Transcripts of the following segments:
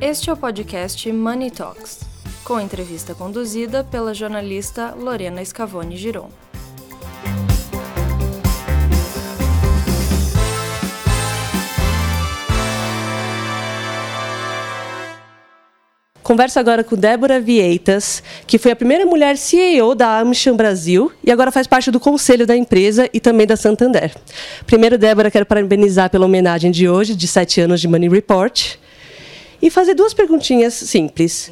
Este é o podcast Money Talks, com entrevista conduzida pela jornalista Lorena Scavone Giron. Converso agora com Débora Vieitas, que foi a primeira mulher CEO da Amcham Brasil e agora faz parte do conselho da empresa e também da Santander. Primeiro, Débora, quero parabenizar pela homenagem de hoje, de sete anos de Money Report, e fazer duas perguntinhas simples.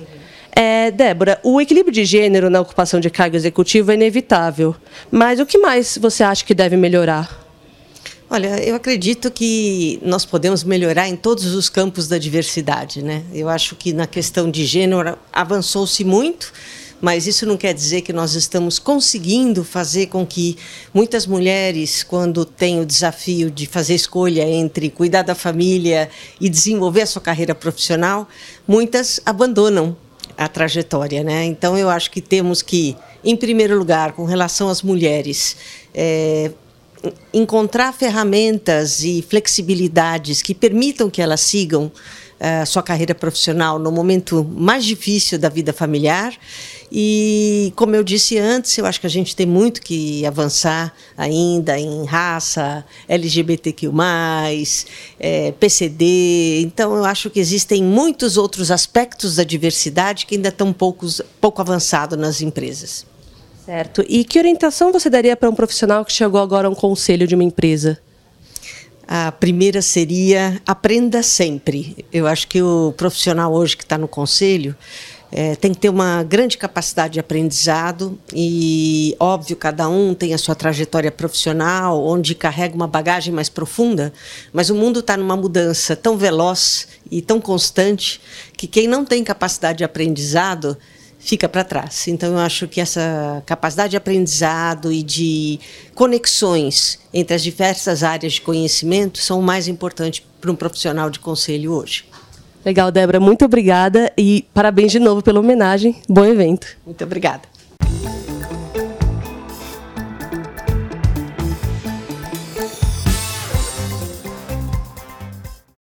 É, Débora, o equilíbrio de gênero na ocupação de cargo executivo é inevitável, mas o que mais você acha que deve melhorar? Olha, eu acredito que nós podemos melhorar em todos os campos da diversidade, né? Eu acho que na questão de gênero avançou-se muito, mas isso não quer dizer que nós estamos conseguindo fazer com que muitas mulheres, quando têm o desafio de fazer escolha entre cuidar da família e desenvolver a sua carreira profissional, muitas abandonam a trajetória, né? Então eu acho que temos que, em primeiro lugar, com relação às mulheres, é, encontrar ferramentas e flexibilidades que permitam que elas sigam a uh, sua carreira profissional no momento mais difícil da vida familiar. E, como eu disse antes, eu acho que a gente tem muito que avançar ainda em raça, LGBTQ, é, PCD. Então, eu acho que existem muitos outros aspectos da diversidade que ainda estão poucos, pouco avançados nas empresas. Certo. E que orientação você daria para um profissional que chegou agora a um conselho de uma empresa? A primeira seria aprenda sempre. Eu acho que o profissional hoje que está no conselho é, tem que ter uma grande capacidade de aprendizado e, óbvio, cada um tem a sua trajetória profissional, onde carrega uma bagagem mais profunda, mas o mundo está numa mudança tão veloz e tão constante que quem não tem capacidade de aprendizado fica para trás. Então, eu acho que essa capacidade de aprendizado e de conexões entre as diversas áreas de conhecimento são o mais importante para um profissional de conselho hoje. Legal, Débora, muito obrigada e parabéns de novo pela homenagem. Bom evento. Muito obrigada.